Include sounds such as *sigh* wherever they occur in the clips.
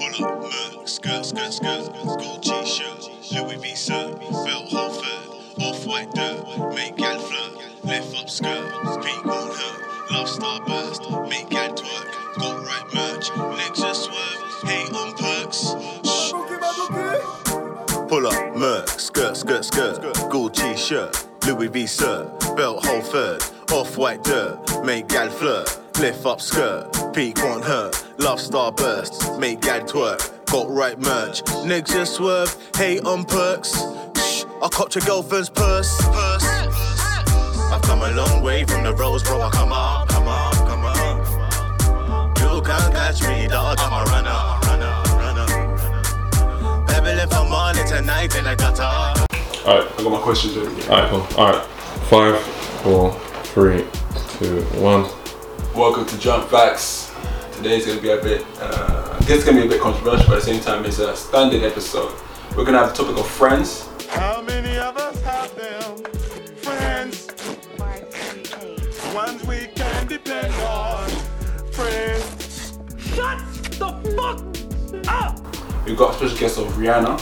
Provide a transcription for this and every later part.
Pull up, Merc, skirt, skirt, skirt, Gucci shirt, Louis V shirt, belt Holford, off-white dirt, make gal flirt, lift up skirt, pink on her, love starburst, make gal twerk, got right merch, legs just swerve, hate on perks. Pull up, Merc, skirt, skirt, skirt, Gucci shirt, Louis V shirt, belt Holford, off-white dirt, make gal flirt, lift up skirt, peak on her, love starburst, make gal twerk, got right merch, niggas just swerve, hate on perks. Shh, I copped your girlfriend's purse, purse. I've come a long way from the roads, bro. I come up, come up, come up. You can't catch me, dog. I'm a runner, runner, runner. Baby, if I'm on it tonight in the gutter. Alright, I got my questions ready. alright, cool. Alright. Five, four, three, two, one. Welcome to Jump Facts. Today's gonna be a bit, uh, I is gonna be a bit controversial, but at the same time, it's a standard episode. We're gonna have the topic of friends. How many of us have them? Friends, ones we can depend on. Friends. Shut the fuck up! We've got a special guest of Rihanna,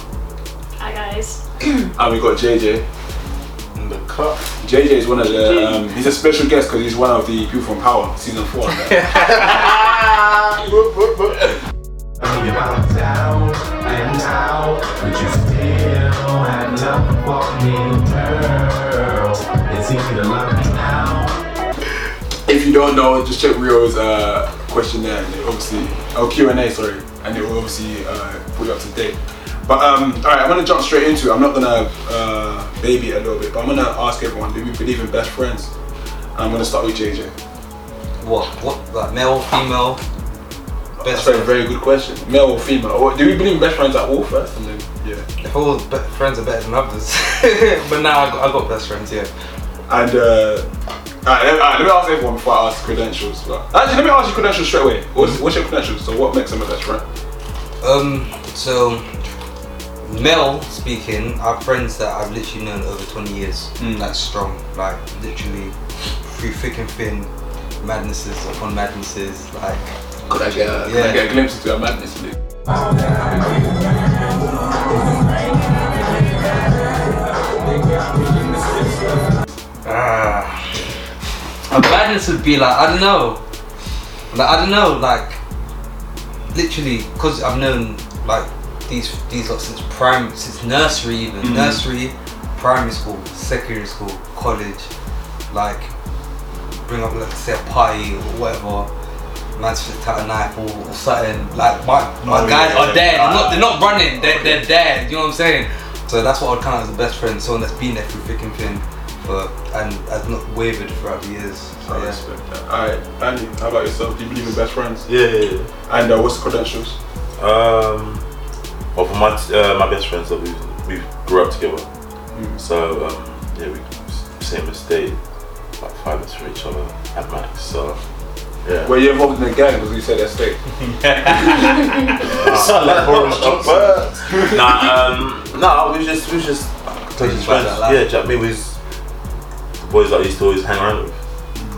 Hi guys. *clears throat* and we got JJ. In the cup. JJ is one of the, um, he's a special guest because he's one of the people from Power, season four. *laughs* *laughs* man. about town and now but you still have love for me girl it's easy to love now if you don't know, just check Rio's uh, questionnaire, and it obviously, oh Q&A, sorry, and it will obviously uh, put you up to date. But um, all right, I'm gonna jump straight into it. I'm not gonna uh, baby it a little bit, but I'm gonna ask everyone: Do we believe in best friends? I'm gonna start with JJ. What? What? Like male, female, That's best a friend? very good question. Male or female? Or do we believe best friends at all first, and then yeah. If all be- friends are better than others, *laughs* but now I got, I got best friends. Yeah. And uh, all right, let, all right, let me ask everyone before I ask credentials. But actually, let me ask you credentials straight away. What's, what's your credentials? So what makes them a best friend? Um. So, male speaking, I have friends that I've literally known over 20 years. Mm. That's strong. Like literally through thick and thin, madnesses upon madnesses. Like Could I get a, could I Yeah. get a glimpse into your madness, Luke? Ah. A madness would be like I don't know, like I don't know, like literally because I've known like these these lot since primary, since nursery even Mhm. nursery, primary school, secondary school, college, like bring up like say a party or whatever. Man's flipped out a knife or, or something. Like my, my Oh, guys yeah, are dead. there. They're not they're not running. They're, they're there. You know what I'm saying? So that's what I'd count as a best friend. Someone that's been there through thick and thin, but and has not wavered throughout the years. So I yeah. respect that. Alright, Andy, how about yourself? Do you believe in best friends? Yeah, yeah, yeah. And uh, what's the credentials? Um, well, for my uh, my best friends that we we grew up together. So um, yeah, we same estate, like five minutes from each other at max. So yeah. Were you involved in the gang? Because you said estate. Sound *laughs* like Boris Johnson. nah, um, nah, we was just we was just closest Just friends. like Yeah, like- do you know I mean? We was the boys that I used to always hang around with.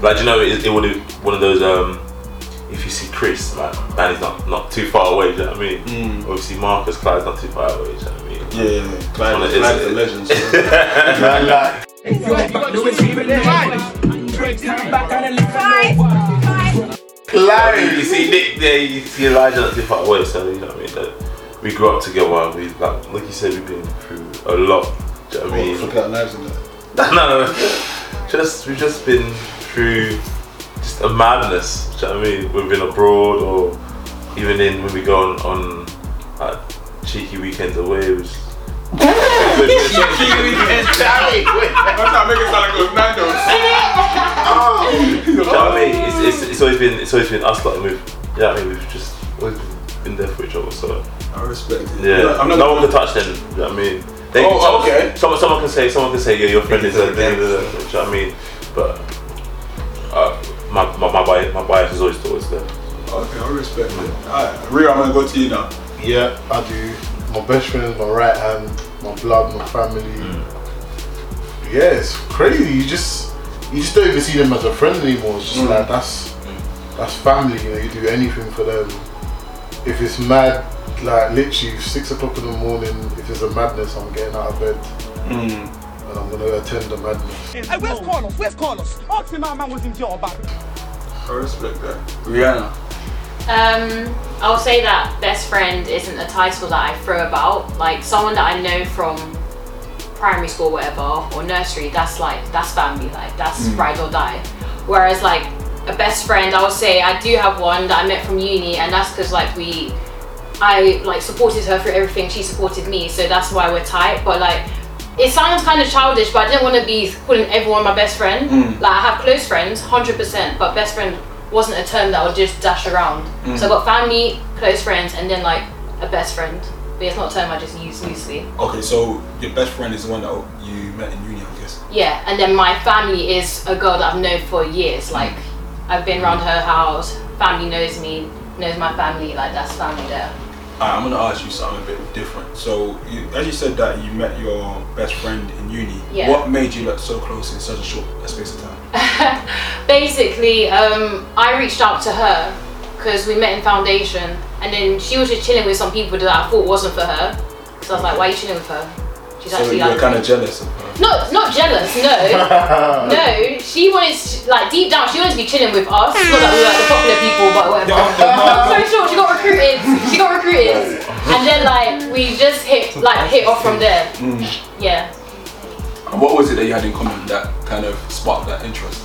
Like, you know, it, it would be one of those um. If you see Chris, like Danny's not not too far away, do you know what I mean? Mm. Or if you see Marcus, Clyde's not too far away, do you know what I mean? Yeah, yeah, yeah. Clyde, One of- Clyde is a it's- legend. so- *laughs* Larry, you see Nick there, you see Elijah not too far away, so you know what I mean. That we grew up together. and We like, like you said, we've been through a lot. Do you know what I mean? flipping out knives in there. *laughs* no, no, no. just we've just been through just a madness. Do you know what I mean? We've been abroad or even in when we go on, on like, cheeky weekends away. We just, I'm not making it sound like those Nando's. Do you know what I mean? It's, it's, it's always been it's always been us like and we've yeah I mean we've just always been there for each other so I respect it. yeah I'm not, no one can touch them. You know what I mean? They Oh, someone, okay. Someone someone can say someone can say yeah your friend is a da, you know what I mean? But uh, my my my bias, my bias is always towards them. Okay, I respect it. Alright, Rio, I'm gonna go to you now. Yeah, I do. My best friend is my right hand, my blood, my family. Yeah, it's crazy. You just you just don't even see them as a friend anymore. It's just Mm. like that's that's family. You know, you do anything for them. if it's mad, like literally six o'clock in the morning, if it's a madness, I'm getting out of bed Mm. and I'm gonna attend the madness. Hey, where's Carlos? Where's Carlos? Ask him how man was in jail about it. I respect that. Rihanna. Um, I'll say that best friend isn't a title that I throw about. Like someone that I know from primary school, whatever, or nursery. That's like that's family. Like that's ride or die. Whereas like a best friend, I would say I do have one that I met from uni, and that's because like we, I like supported her through everything. She supported me, so that's why we're tight. But like. It sounds kind of childish, but I didn't want to be calling everyone my best friend. Like I have close friends, hundred percent, but best friend wasn't a term that I would just dash around. Mm. So I've got family, close friends, and then like a best friend. But it's not a term I just use loosely. Okay, so your best friend is the one that you met in uni, I guess. Yeah, and then my family is a girl that I've known for years. Mm. Like I've been around her house. Family knows me, knows my family. Like that's family there. Alright, I'm gonna ask you something a bit different. So, you, as you said that you met your best friend in uni, Yeah. what made you look so close in such a short space of time? *laughs* Basically, um, I reached out to her because we met in foundation, and then she was just chilling with some people that I thought wasn't for her. So I was like, "Why are you chilling with her?" She's So actually you were like kind of jealous of her. Not not jealous, no. *laughs* no, she wanted to, like deep down she wanted to be chilling with us. Not that we were like the popular people, but whatever. *laughs* so short, she got recruited. She got recruited, and then like we just hit like hit off from there. Mm. Yeah, And what was it that you had in common that kind of sparked that interest?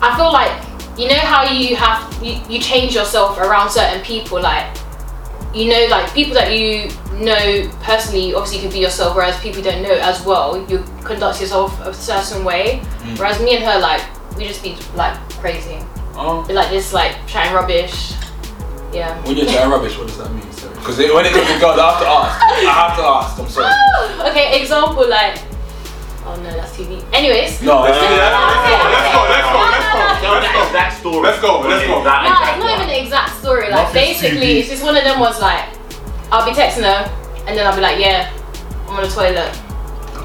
I feel like you know how you have you, you change yourself around certain people, like you know like people that you know personally obviously you can be yourself whereas people you don't know as well you conduct yourself a certain way mm. whereas me and her like we just be like crazy Oh. Like this like chatting rubbish yeah When you're chatting rubbish, what does that mean? Because when it comes to girls, I have to ask. I have to ask. I'm sorry. *laughs* okay example like oh no that's too deep anyways No, let's, let's, let's go. Let's go. Let's no, go. no. Tell that exact story. Let's go, let's go. That No, it's not even the exact story. Like basically, it's just one of them was like, I'll be texting her, and then I'll be like, yeah, I'm on the toilet.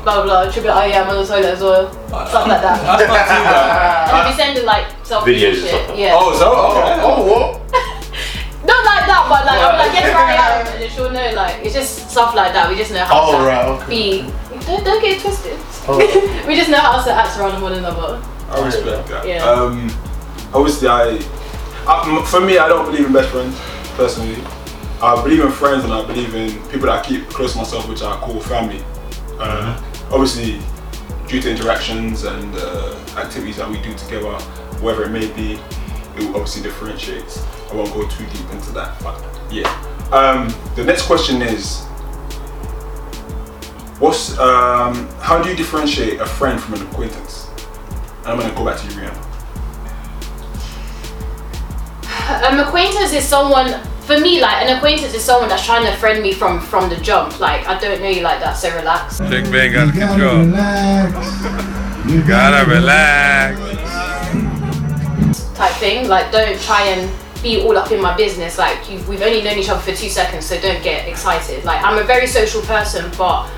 Blah blah blah. She'll be like, oh yeah, I'm on the toilet as well. Stuff like that. That's not too bad. And *laughs* I'll be sending like selfies Videos and and shit. Yeah. Oh, so oh, okay. Oh, what? Not like that, but like I'm like, yes, where I am, and then she'll know. Like it's just stuff like that. We just know how Oh, to right, okay. be. Don't, don't get it twisted. Oh. *laughs* we just know how to act around one another. I respect that. Yeah. Um, obviously, I for me, I don't believe in best friends personally. I believe in friends and I believe in people that I keep close to myself, which I call family. Uh, obviously, due to interactions and uh, activities that we do together, whatever it may be, it obviously differentiates. I won't go too deep into that, but yeah. Um, the next question is. What's um, how do you differentiate a friend from an acquaintance? And I'm gonna go back to you, Rihanna. *sighs* An acquaintance is someone for me like an acquaintance is someone that's trying to friend me from from the jump. Like I don't know you like that, so relax. Big bang out of control. You gotta relax. type thing. Like, don't try and be all up in my business. Like, you've, we've only known each other for two seconds, so don't get excited. Like, I'm a very social person, but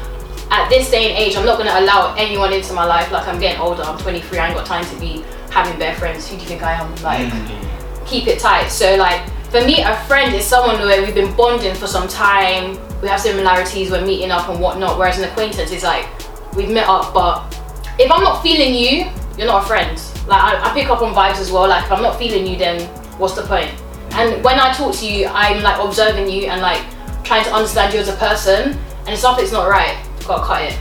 at this day and age, I'm not gonna allow anyone into my life. Like, I'm getting older. I'm 23. I ain't got time to be having bare friends. Who do you think I am? Like, mm. keep it tight. So, like, for me, a friend is someone where we've been bonding for some time. We have similarities. We're meeting up and whatnot. Whereas an acquaintance is like we've met up, but if I'm not feeling you, you're not a friend. Like I, I pick up on vibes as well. Like if I'm not feeling you, then what's the point? And when I talk to you, I'm like observing you and like trying to understand you as a person. And if something's not right, gotta cut it.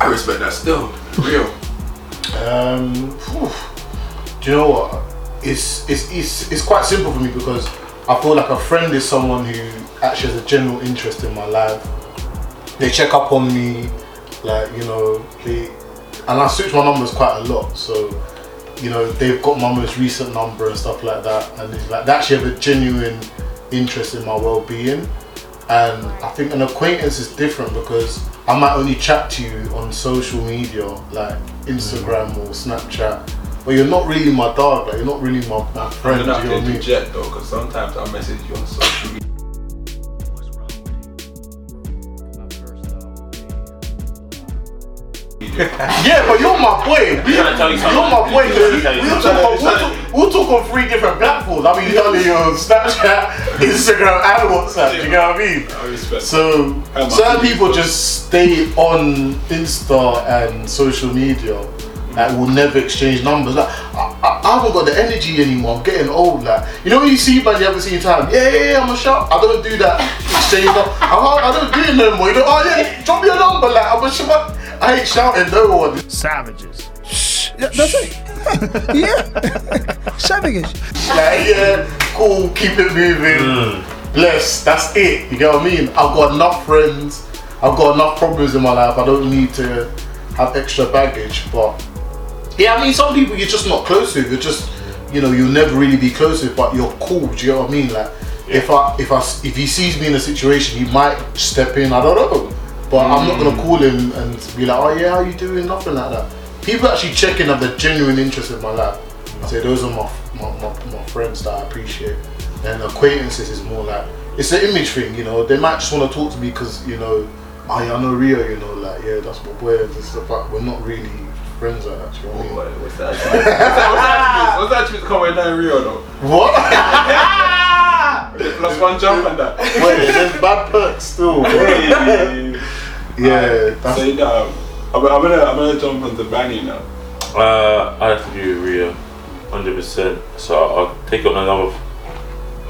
I respect that still. Real. Um, whew. do you know what? It's, it's it's it's quite simple for me because I feel like a friend is someone who actually has a general interest in my life. They check up on me, like you know, they and I switch my numbers quite a lot. So you know, they've got my most recent number and stuff like that, and it's like they actually have a genuine interest in my well-being. And I think an acquaintance is different because I might only chat to you on social media, like Instagram or Snapchat, but you're not really my dog, like you're not really my, my I'm friend. gonna you know have what to I mean? interject though, because sometimes I message you on social media. *laughs* Yeah, but you're my boy. We, trying to tell you something. You're my boy. We- We'll talk, on, we'll, we'll on three different platforms. I mean, you're only on Snapchat, *laughs* Instagram, and WhatsApp. Do you get what I mean? I respect. So certain people just stay on Insta and social media that will never exchange numbers. Like I, I, I haven't got the energy anymore. I'm getting old. Like you know when you see man you haven't seen time. Yeah, yeah, yeah. I'm a shout. I don't do that exchange. *laughs* I, I don't do it no more. You know, oh yeah, drop me a number. Like I'm a shout. I ain't shouting no one. Savages. Yeah, that's it. *laughs* yeah. *laughs* Savages. Like yeah, cool. Keep it moving. Mm. Bless. That's it. You get what I mean? I've got enough friends. I've got enough problems in my life. I don't need to have extra baggage. But yeah, I mean, some people you're just not close with. You're just, you know, you'll never really be close with. But you're cool. Do you know what I mean? Like, if I, if I, if he sees me in a situation, he might step in. I don't know. But I'm not gonna call him and be like, oh yeah, how you doing? Nothing like that. People actually check in have the genuine interest in my life. I say those are my my, my, my friends that I appreciate. And acquaintances is more like it's an image thing, you know. They might just want to talk to me because you know, oh yeah, I know Rio, you know, like yeah, that's my boy and stuff. But we're not really friends like that. You know what I mean? What's that? What's that? What's that? What's? Come Rio though. What? *laughs* Plus one jump and that. Wait, there's bad perks still. Yeah, that's So you know, I'm, I'm gonna I'm gonna jump onto Banny now. Uh, I have to agree with Rio, hundred percent. So I'll, I'll take it on another,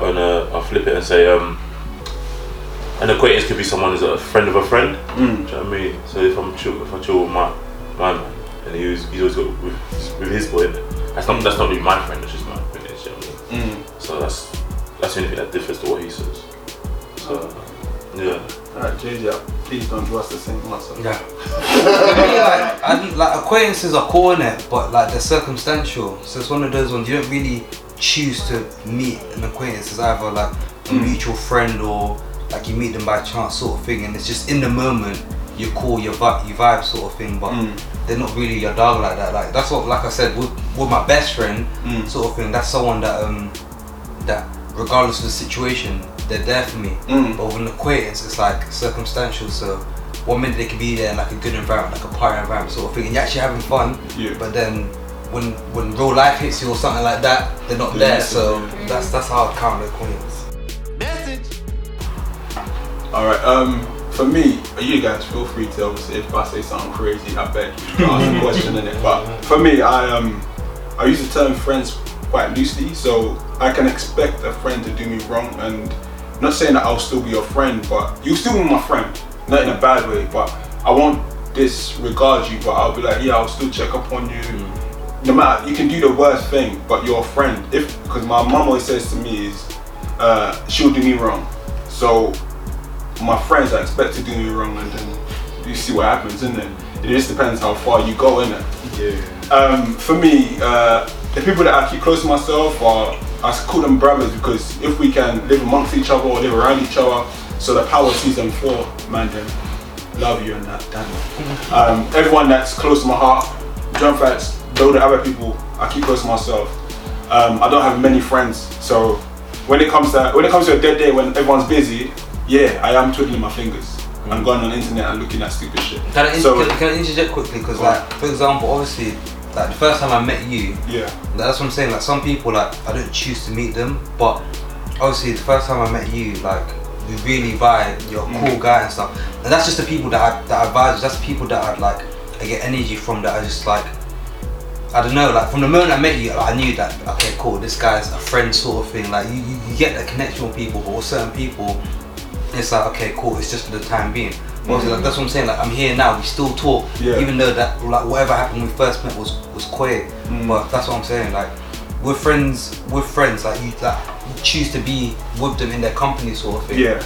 on a, I'll flip it and say, um, an acquaintance could be someone who's a friend of a friend. Mm. Do you know what I mean? So if I'm chill, if I chill with my my man, and he was, he's always got with, with his boy, that's not that's not really my friend. That's just my acquaintance. You know what I mean? Mm. So that's that's the only thing that differs to what he says. So yeah. Alright, JJ, please don't do us the same answer. Yeah. For me, like, I like acquaintances are cool in it, but like they're circumstantial. So it's one of those ones you don't really choose to meet an acquaintance. It's either like a mutual friend or like you meet them by chance sort of thing, and it's just in the moment you're cool, you vibe, you vibe sort of thing. But Mm. they're not really your dog like that. Like that's what, like I said, with, with my best friend Mm. sort of thing. That's someone that um that regardless of the situation, they're there for me. Mm. But with an acquaintance, it's like circumstantial. So one minute they can be there in like a good environment, like a party environment sort of thing, and you're actually having fun. Yeah. But then when when real life hits you or something like that, they're not They're there. So yeah. that's that's how I count the acquaintance. Message. Alright, um, for me, you guys feel free to obviously if I say something crazy, I beg you to ask a *laughs* question in it. But for me, I um, I use the term friends quite loosely, so I can expect a friend to do me wrong, and not saying that I'll still be your friend, but you'll still be my friend, not in a bad way, but I won't disregard you, but I'll be like, yeah, I'll still check up on you. No matter, you can do the worst thing, but you're a friend. If because my mum always says to me is, uh, she'll do me wrong, so my friends I expect to do me wrong and then you see what happens and then it just depends how far you go in it. yeah. Um, for me, uh, the people that I keep close to myself are I call them brothers because if we can live amongst each other or live around each other, so the power of season four, man, then love you and that. Damn. *laughs* Um, everyone that's close to my heart, John Facts, though the other people I keep close to myself. Um, I don't have many friends, so when it comes to when it comes to a dead day when everyone's busy, yeah, I am twiddling my fingers. I'm going on the internet and looking at stupid shit. Can I, So- can, can I interject quickly? Because like for example, obviously, like the first time I met you, Yeah. That's what I'm saying. Like some people, like I don't choose to meet them, but obviously the first time I met you, like we really vibe. You're a mm. cool guy and stuff, and that's just the people that I that I vibe. That's the people that I like. I get energy from. That I just like. I don't know. Like from the moment I met you, I knew that okay, cool. This guy's a friend, sort of thing. Like you, you, you get that connection with people, but with certain people, it's like okay, cool. It's just for the time being. Obviously, like, that's what I'm saying. Like I'm here now. We still talk, Yeah. even though that like whatever happened when we first met was was quiet. But that's what I'm saying. Like we're friends. We're friends. Like you like you choose to be with them in their company, sort of thing. Yeah.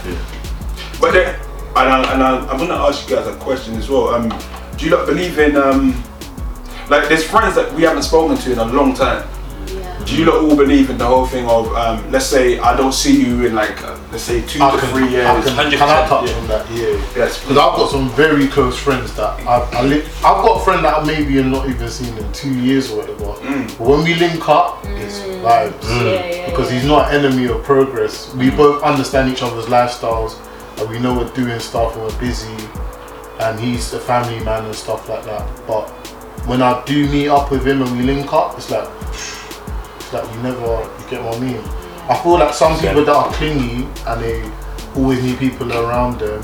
But then, and, I, and I, I'm gonna ask you guys a question as well. Um, do you not believe in um, like there's friends that we haven't spoken to in a long time. Yeah. Do you not all believe in the whole thing of um, let's say I don't see you in like uh, let's say two I to can, three years? I can, can I touch yeah. on that? Yeah. Yes. Because I've got some very close friends that I, I li- I've got a friend that I maybe have not even seen in two years or whatever. Mm. But when we link up, it's vibes. Yeah, yeah, Because he's not an enemy of progress. We both understand each other's lifestyles and we know we're doing stuff and we're busy. and he's a family man and stuff like that. But when I do meet up with him and we link up, it's like it's like you never you get what I mean. I feel like some people that are clingy and they always need people around them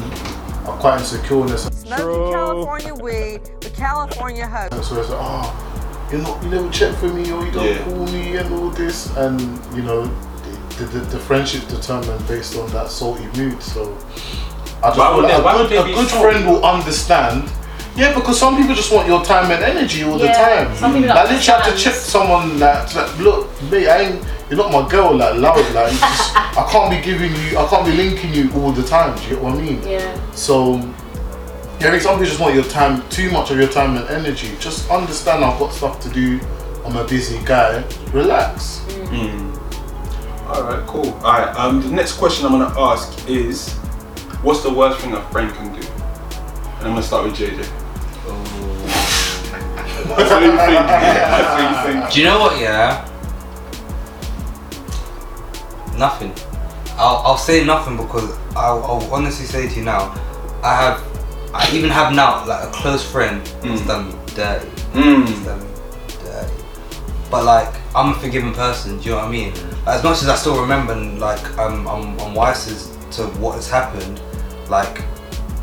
are quite insecure in a sense. Smoking California weed, the California hug. So it's like, ah, oh, you're not, you never check for me or you don't Yeah. call me and all this, and you know, the, the, the friendship's determined based on that salty mood. So I just Why feel like a good, a good friend will understand. Yeah, because some people just want your time and energy all the Yeah, time. some people I literally have to understand. check someone that, like, look, mate, I ain't, you're not my girl, like, loud, like, just, *laughs* I can't be giving you, I can't be linking you all the time. Do you get what I mean? Yeah. So, yeah, I think some people just want your time, too much of your time and energy. Just understand I've got stuff to do. I'm a busy guy. Relax. All right, cool. All right. Um, the next question I'm gonna ask is, what's the worst thing a friend can do? And I'm gonna start with JJ. That's what you think. That's what you think. Do you know what? Yeah. Nothing. I'll, I'll say nothing because I'll, I'll honestly say to you now, I have, I even have now like a close friend that's done me dirty. Mm. That's done me dirty. But like, I'm a forgiving person. Do you know what I mean? As much as I still remember, and, like, um, I'm, I'm wise to what has happened. Like,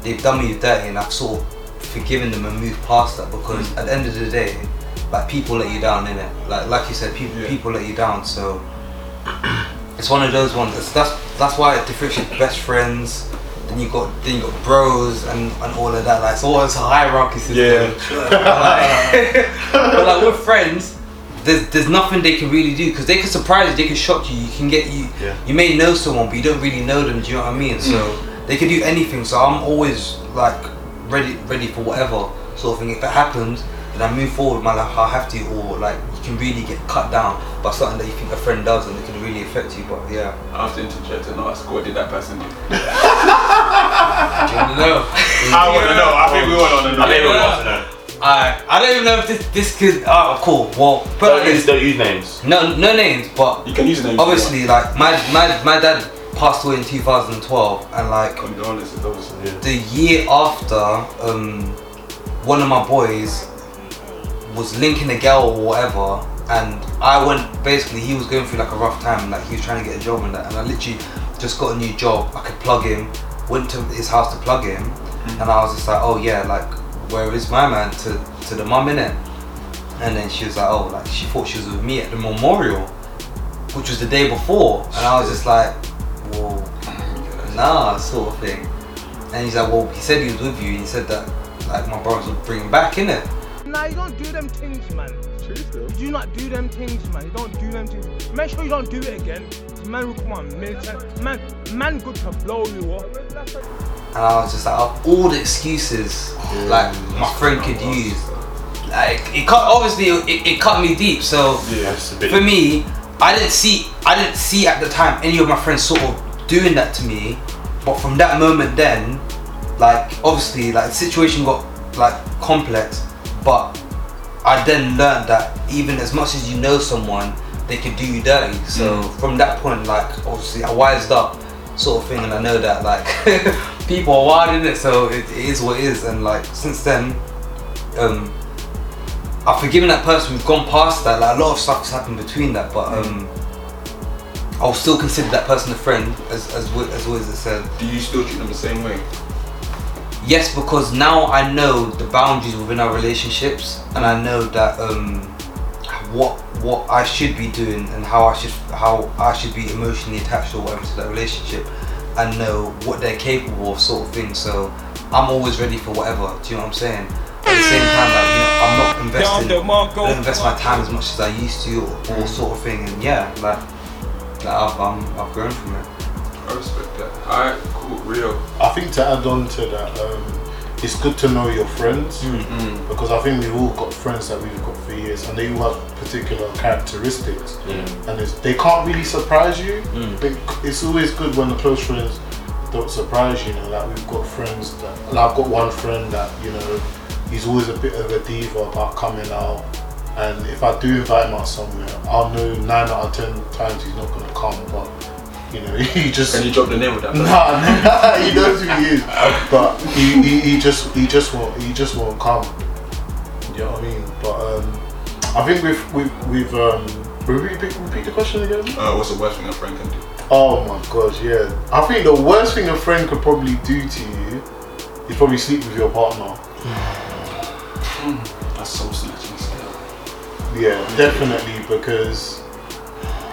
they've done me dirty, and I've sort of forgiven them and move past that because hmm. at the end of the day, like people let you down, in it. Like like you said, people Yeah. people let you down. So *clears throat* it's one of those ones. That's that's, that's why it differentiates best friends. Then you got then you got bros and, and all of that. Like it's always a hierarchy system. Yeah. but, *laughs* like, but like with friends, there's there's nothing they can really do because they can surprise you, they can shock you. You can get you. Yeah. You may know someone, but you don't really know them. Do you know what I mean? So hmm. they can do anything. So I'm always like ready ready for whatever sort of thing. If it happens, then I move forward. my life I have to, or like you can really get cut down by something that you think a friend does, and it can really affect you. But yeah, I have to interject and ask, what did that person do? *laughs* do you want to know? I want to know. I think we all want to know. I think everyone wants to know. I I don't even know if this this could. Oh, cool. Well, put it Don't use, don't use names. No, no names, but You can use names. obviously, like my my my dad passed away in 2012, and like. Yeah. the year after, um, one of my boys was linking a girl or whatever, and I went basically. He was going through like a rough time, like he was trying to get a job and that, and I literally just got a new job. I could plug him. Went to his house to plug him, and I was just like, oh yeah, like where is my man to to the mum in it? And then she was like, oh, like she thought she was with me at the memorial, which was the day before, and I was just like, nah, sort of thing. And he's like, well, he said he was with you. He said that like my brothers would bring him back, innit? Nah, you don't do them things, man. You do not do them things, man. You don't do them things. Make sure you don't do it again. 'cause Man will come on, militant. Man, man, good to blow you up. And I was just like, of all the excuses like my friend could use, like it cut obviously it, it cut me deep. So Yeah. It's a bit. for me, I didn't see I didn't see at the time any of my friends sort of doing that to me. But from that moment then, like obviously like the situation got like complex, but I then learned that even as much as you know someone, they can do you dirty. So from that point, like obviously I wised up sort of thing and I know that like *laughs* people are wild in it so it, it is what it is and like since then um I've forgiven that person we've gone past that like a lot of stuff has happened between that but um I'll still consider that person a friend as as Wi- as Wiz has said. Do you still treat them the same way? yes because now I know the boundaries within our relationships and I know that um what what I should be doing and how I should how I should be emotionally attached or whatever to that relationship and know what they're capable of sort of thing. So I'm always ready for whatever do you know what I'm saying? At the same time like you know I'm not investing I don't invest my time as much as I used to or, or sort of thing and yeah like, like I've, I'm, I've grown from it I respect that. Alright, cool, Rio. I think to add on to that, um, it's good to know your friends mm, mm. because I think we've all got friends that we've got for years and they all have particular characteristics mm. and it's, they can't really surprise you. But it's always good when the close friends don't surprise you. You know, like we've got friends that, like I've got one friend that you know, he's always a bit of a diva about coming out. And if I do invite him out somewhere, I'll know nine out of ten times he's not gonna come, but You know, *laughs* he just Can you drop the name of that? person? Nah, *laughs* nah, he knows who he is, but he, he, he just he just won't he just won't come. You know what I mean? But um, I think we've we've, we've um, repeat, repeat the question again. Uh, what's the worst thing a friend can do? Oh my gosh, yeah. I think the worst thing a friend could probably do to you is probably sleep with your partner. *sighs* Yeah, definitely because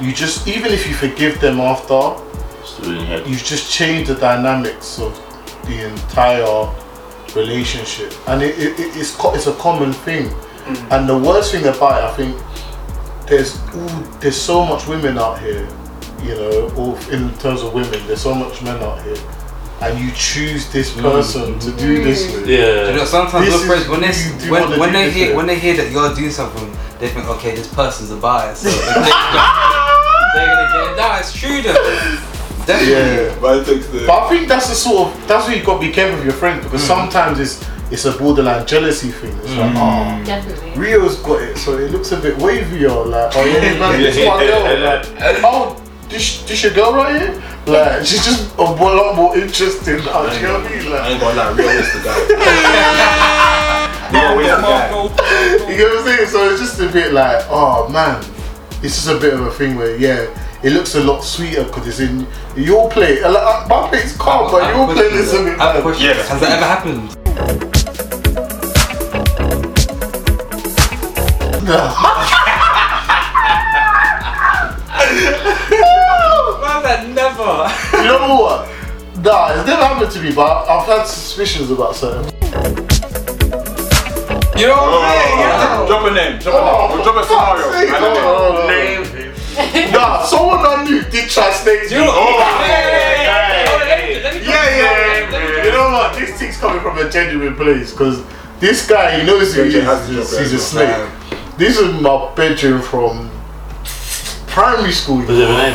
you just even if you forgive them after, Still in your head. you've just changed the dynamics of the entire relationship, and it, it, it- it's co- it's a common thing. Mm. And the worst thing about it, I think, there's ooh, there's so much women out here, you know, or in terms of women, there's so much men out here, and you choose this mm. person to do mm. this with. You Yeah. know, sometimes This your friends when they who you do when, when they hear when they hear that you're doing something, they think, okay, this person's a bias. So *laughs* they're gonna get that. It's true though. Definitely. Yeah. But it takes the. But I think that's the sort of that's where you got to be careful with your friends because mm. sometimes it's it's a borderline jealousy thing. It's like, oh, Definitely. Rio's got it, so it looks a bit wavier. Like, oh yeah, man, this my girl. Like, oh, this this your girl right here? Like, she's just a lot more interesting. Now, do you know what I mean? I Like, ain't gonna lie, real is the guy. *laughs* real is the guy. you get what I'm saying? So it's just a bit like, oh man, it's just a bit of a thing where yeah. It looks a lot sweeter because it's in your plate. Like, My plate's calm, but I have your a plate question, is a though. bit I have a question. Yeah. Has that ever happened? *laughs* Man, You know what? Nah, it's never happened to me, but I've had suspicions about certain. You know what I'm saying? Oh, yeah. Oh, oh. Drop a name. Drop a Oh, name. Drop a scenario. fuck's sake. I don't. Oh, no, no. Nah, someone I knew did try to snake me. You know, Oh, yeah, yeah, yeah, yeah, yeah. Let me- let me- yeah, yeah, yeah. You know what? This thing's coming from a genuine place because this guy, he knows who he JJ has to is. drop He's a as well. snake. This is my bedroom from primary school. Does it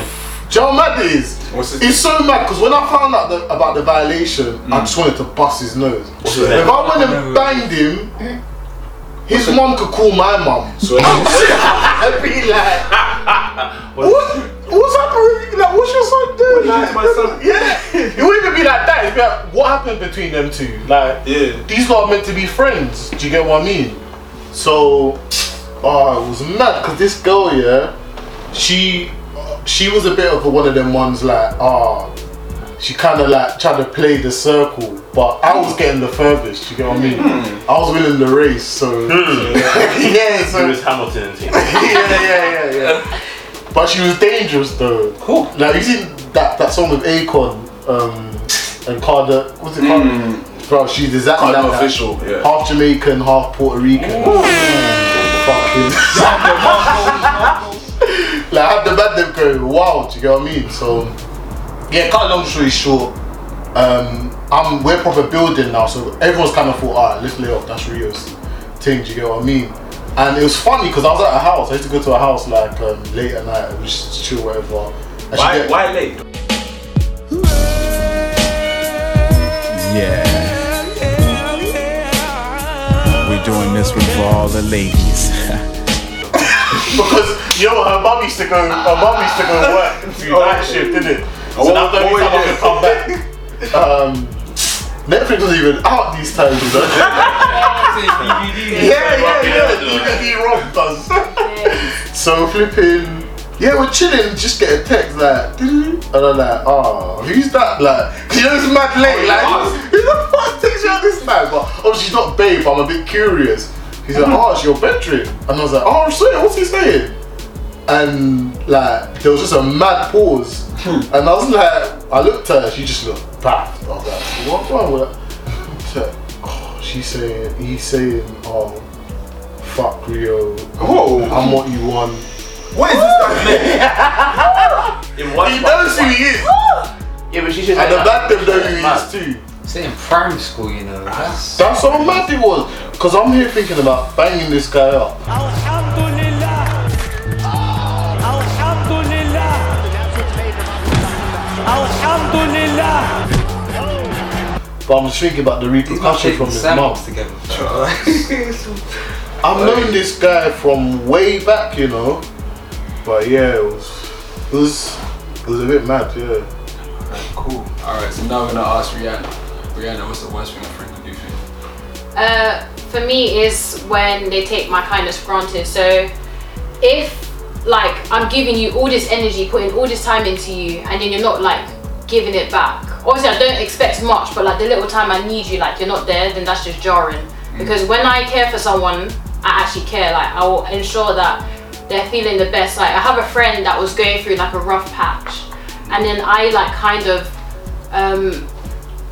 have a name? Joe mad it is. What's his It's so mad because when I found out the, about the violation, I mm. just wanted to bust his nose. his if name? I went and banged him, his mum could call my mom. So *laughs* I'd be like, *laughs* what? What's happening? Like, what's your son doing? What happened to my son? *laughs* Yeah, it wouldn't even be like that. It'd be like, what happened between them two? Like, Yeah. these lot are meant to be friends. Do you get what I mean? So, oh, it was mad because this girl, yeah, she, she was a bit of a, one of them ones like, ah, she kind of like tried to play the circle, but I was getting the furthest. You get what I mean? I was winning the race, so yeah, *laughs* so Lewis Hamilton team. *laughs* yeah, yeah, yeah, yeah. But she was dangerous though. Cool. Like you see that that song with Akon um, and Carter. What's it called? Bro, she's exactly Kardinal like that. Offishall, yeah. Half Jamaican, half Puerto Rican. Fucking. *laughs* like I had the bad them going wild. Do you get what I mean? So yeah, cut a long story short. Um, I'm we're proper building now, so everyone's kind of thought, alright, let's lay off. That's Rio's thing. Do you get what I mean? And it was funny because I was at a house. I used to go to a house like um, late at night, and just chill, whatever. And Why, get- why late? Yeah. We're doing this one for all the ladies. *laughs* because you know her mum used to go, her mum used to go work do night shift, didn't it? So what- that's the only time I could come back. Um, Netflix wasn't even out these times, you know? yeah, yeah, yeah. DVD Rob does. so flipping. Yeah, we're chilling, just get a text like, and I'm like, oh, who's that? Like, 'cause you know it's mad late. Oh, like, who the fuck takes you out this time? But obviously she's not babe. but I'm a bit curious. He's like, oh, it's your bedroom, and I was like, oh, sweet. What's he saying? And like, there was just a mad pause, hmm. and I was like, I looked at her, she just looked baffed. I was like, what's wrong with that? She's like, oh, she's saying, he's saying, oh, fuck Rio. Oh. I'm what you want. What is this guy's *laughs* name? In one He knows who he is. Yeah, but she should And the man them know who he is too. Say in primary school, you know. Ah, that's That's how mad it was. Because I'm here thinking about banging this guy up. But I'm just thinking about the These man repercussion taking from his samples mum. together. *laughs* I've known this guy from way back, you know. But yeah, it was, it was, It was a bit mad, yeah. Alright, cool. Alright, so now we're gonna ask Rihanna. Rihanna, what's the worst thing a friend can do for you? Uh, for me is when they take my kindness for granted. So if like I'm giving you all this energy, putting all this time into you, and then you're not like giving it back. Obviously, I don't expect much, but like the little time I need you, like you're not there, then that's just jarring. Because when I care for someone, I actually care. Like I will ensure that they're feeling the best. Like I have a friend that was going through like a rough patch, and then I like kind of um,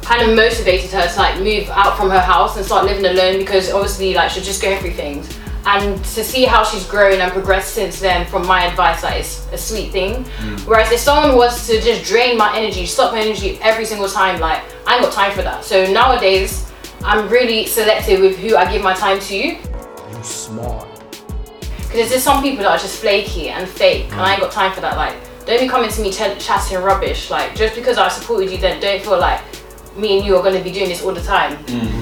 kind of motivated her to like move out from her house and start living alone because obviously like she's just going through things and to see how she's grown and progressed since then from my advice like it's a sweet thing mm. whereas if someone was to just drain my energy suck my energy every single time like i ain't got time for that so nowadays i'm really selective with who i give my time to You smart. because there's some people that are just flaky and fake, and I ain't got time for that. Like, don't be coming to me ch- chatting rubbish. Like, just because I supported you, then don't feel like me and you are going to be doing this all the time.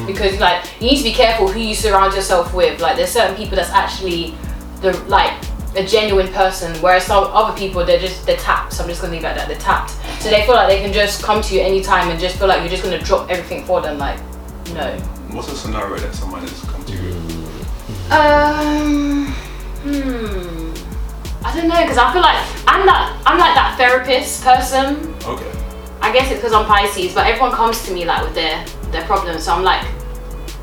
Because like, you need to be careful who you surround yourself with. Like, there's certain people that's actually the like a genuine person, whereas some other people they're just they're tapped. So I'm just gonna leave it at that. They're tapped, so they feel like they can just come to you anytime and just feel like you're just gonna drop everything for them. Like, no. What's a scenario that someone has come to you? Um, hmm. I don't know because I feel like I'm that I'm like that therapist person. Okay. I guess it's because I'm Pisces, but everyone comes to me like with their their problems, so I'm like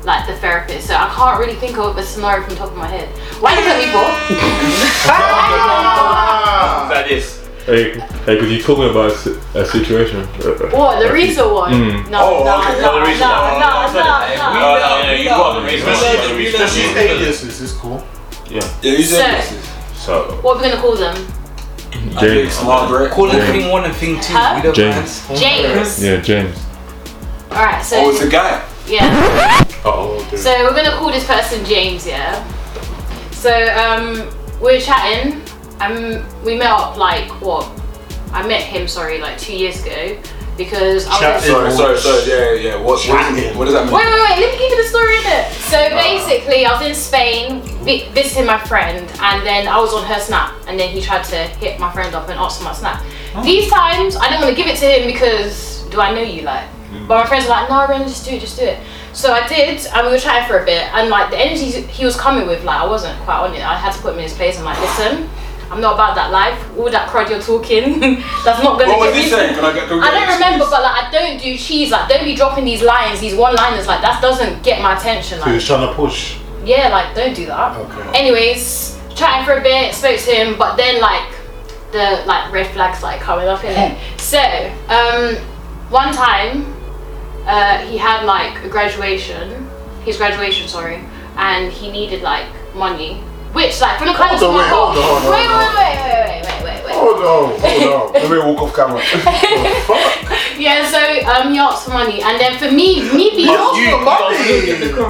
like the therapist. So I can't really think of a scenario from the top of my head. Why you put me for? *laughs* That is. Hey, hey, could you told me about a, a situation? What the recent one? Mm. No, Oh, no, okay. no, Oh, the recent no, one. no, Oh, no, sorry. no. Oh, no, no, you got the reason. We know- So she's aliases, is cool. Yeah. Yeah, you said So- this. So, What are we gonna call them? James. Margaret. Call it Yeah. thing one and thing two. Huh? We don't James. mind. James. Yeah, James. All right. So Oh, it's a guy. yeah. *laughs* Oh, So we're gonna call this person James, yeah. So um, we were chatting. Um, we met up like what? I met him, sorry, like two years ago because I was. Chatting. Sorry, sorry, sorry. Yeah, yeah. What, what, is, Chatting. what does that mean? Wait, wait, wait. Let me give you the story in it. So basically, I was in Spain visiting my friend, and then I was on her snap, and then he tried to hit my friend up and ask for my snap. These times, I didn't want to give it to him because do I know you, like? Mm. But my friends were like, no, Ren, just do it, just do it. So I did, and we were chatting for a bit, and like the energy he was coming with, like I wasn't quite on it. I had to put him in his place. I'm like, listen, I'm not about that life. All that crud you're talking, *laughs* that's not gonna What was get he me. saying? Can I get? Can I get don't an remember, but like I don't do cheese. Like don't be dropping these lines, these one-liners. Like that doesn't get my attention. So he Like was trying to push. yeah, like don't do that. Okay. Anyways, chatting for a bit, spoke to him, but then like the like red flags like coming up in it. *laughs* So um, one time uh, he had like a graduation, his graduation, sorry, and he needed like money. Which like from the kindness of my on, wait, hold on, hold Wait, on, wait, wait, wait, wait, wait, wait, wait. Hold on, hold on. *laughs* Let me walk off camera. *laughs* Yeah, so um, he asked for money, and then for me, me being You money.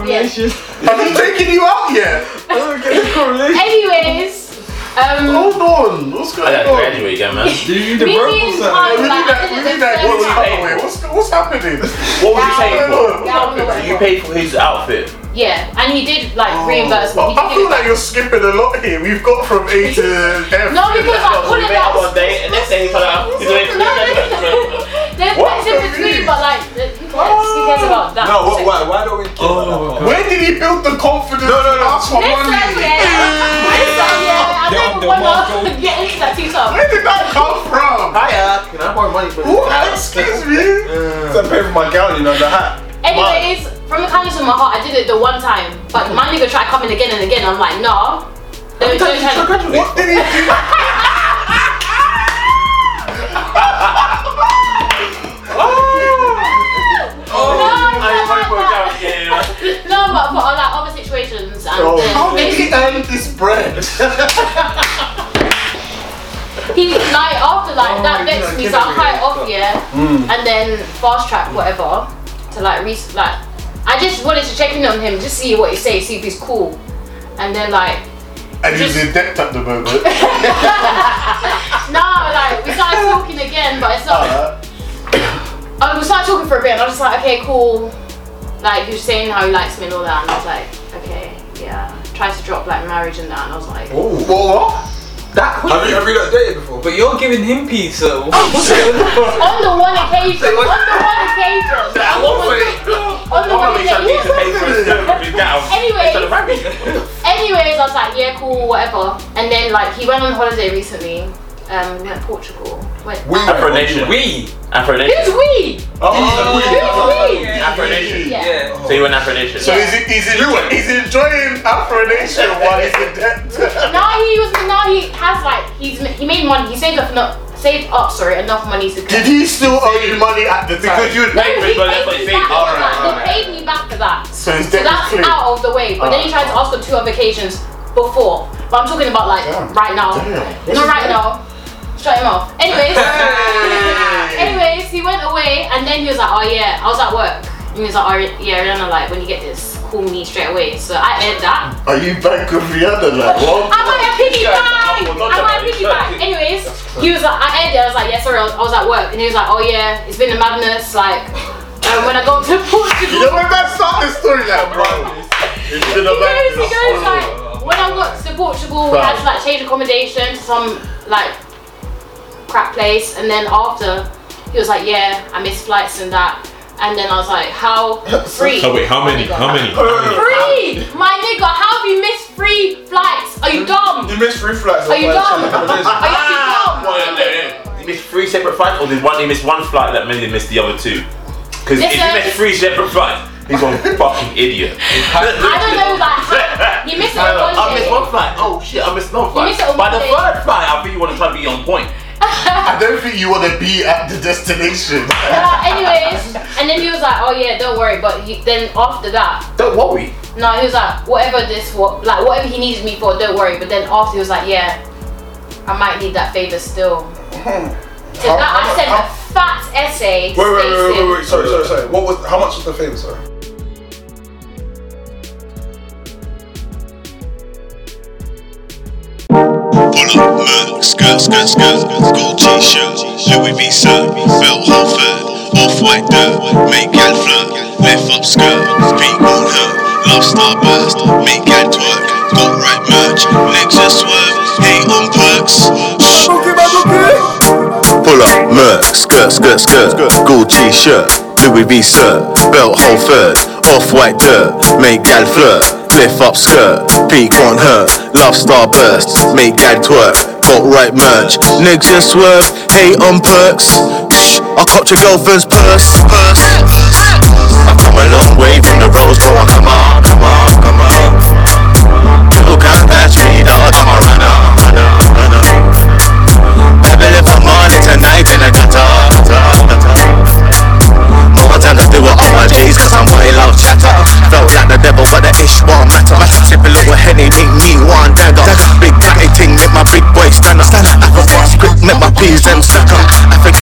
yeah. *laughs* Have you taken you out yet? Anyways, um, Hold on. What's I going got to on? graduate again, man. Do you need the me verbal being side? kind, We need like, that. We need that. first What's you time. happening? What's what's happening? What was you paying for? I don't know you it paid for his outfit. Yeah, and he did like oh. reimburse me. Oh, He I did feel give it like you're skipping a lot here. We've got from A to F. No, because I So put we it met up one out. day, and next day he found out he's away from There's What? things in between, but like, who cares? Who cares about that? No, what, why, why don't we kill Oh, that? Where did he build the confidence? No, no, no. Ask for Listen, money. yeah. Listen, yeah. I don't the even one wanna get into that too tough. Where did that come from? Hiya, can I borrow money for What? Excuse me. I pay for my gown, you know, the hat. Anyways, from the kindness of my heart, I did it the one time, but my nigga tried coming again and again. I'm like, nah. Don't, don't try to. What did he do? *laughs* *laughs* No, but for like other situations and Oh, then how did he basically earn this bread? *laughs* he like after like Oh, that yeah, vexed me, get so I it, cut it off, yeah, Mm. and then fast track whatever to like re like I just wanted to check in on him, just see what he says, see if he's cool, and then like And he was in debt at the moment. *laughs* no, like we started talking again, but it's not. Uh, Uh, we started talking for a bit, and I was just like, okay, cool. Like he was saying how he likes me and all that, and I was like, okay, yeah. Tried to drop like marriage and that, and I was like, oh, what? That quick. Have you, have you not dated before? But you're giving him peace. So *laughs* oh, *laughs* on the one occasion, on the one occasion, At on what the point? on the one Probably trying to occasion. get to pay for his dinner with his gal. Anyways. He's trying to marry you. Anyways, I was like, yeah, cool, whatever. And then like he went on holiday recently. Um, we went to Portugal. Went. Afro Nation. We. Afro Who's Nation. we? Oh, Who's we? Afro Nation. Yeah. So you went Afro Nation. So he's, he's, enjoy, he's enjoying Afro Nation while he's in debt. *laughs* Now he was. Now he has like he's he made money. He saved up enough. Saved up, sorry, enough money to. Did he still owe you money at the time? Because you No, paid for he it, but that's paid me back for Alright, that. He paid me back for that. So So that's is clear. out of the way. But then he tried to ask on two other occasions before. But I'm talking about like Damn. right now. Damn. Not right now. Shut him off. Anyways. *laughs* anyways, he went away and then he was like, oh yeah, I was at work. And he was like, oh yeah, Rihanna, like when you get this, call me straight away. So I aired that. Are you back with Rihanna? Like, what? I might have piggyback. Don't I tell might have me. piggyback. Anyways, he was like, I aired it. I was like, yeah, sorry, I was, I was at work. And he was like, oh yeah, it's been a madness. Like um, when I got to *laughs* Portugal. You know when that start the story like, bro? It's been a He goes, he goes like, when I got to Portugal, we had to like change accommodation to some like crap place, and then after, he was like, yeah, I missed flights and that, and then I was like, how *laughs* free? So wait, how many? How many? Free, my nigga. How have you missed free flights? Are you dumb? You missed three flights. Are you dumb? Are you ah! dumb? Well, no, no. You missed three separate flights, or did one? You missed one flight that meant he missed the other two. Because if you missed three separate flights, he's one fucking idiot. *laughs* I don't know, like how, he missed it on one I missed one flight. Oh shit, I missed one flight. missed it on By the one third flight, I think you want to try to be on point. I don't think you want to be at the destination. *laughs* Uh, anyways, and then he was like, "Oh yeah, don't worry." But he, then after that, Don't worry. no, he was like, "Whatever this, what, like whatever he needs me for, don't worry." But then after he was like, "Yeah, I might need that favor still." *laughs* So How- that how I mu- sent how- a fat essay. Wait, wait, wait, wait, wait, wait, sorry, sorry, sorry. What was? How much was the favor? Sorry. Pull up, Merc, skirt, skirt, skirt, Gucci shirt, Louis V shirt, belt Holford, off-white dirt, make gal flirt, lift up skirt, peak on her, love starburst, make gal twerk, got right merch, legs just swerve, hate on perks. Shh. Pull up, Merc, skirt, skirt, skirt, Gucci shirt, Louis V shirt, belt Holford, off-white dirt, make gal flirt, lift up skirt, peak on her, love star starburst, make gal twerk, got right merch, niggas just swerve, hate on perks. Shh, I copped your girlfriend's purse, purse. I've come a long way from the rose, bro. Come on, come on, come on. like the devil, but the ish won't matter. Massive sip a little henny, make me one dagger. Dagger, Big catty ting, make my big boy stand up. Stand up. I Africa script, make my peas them suck up. Africa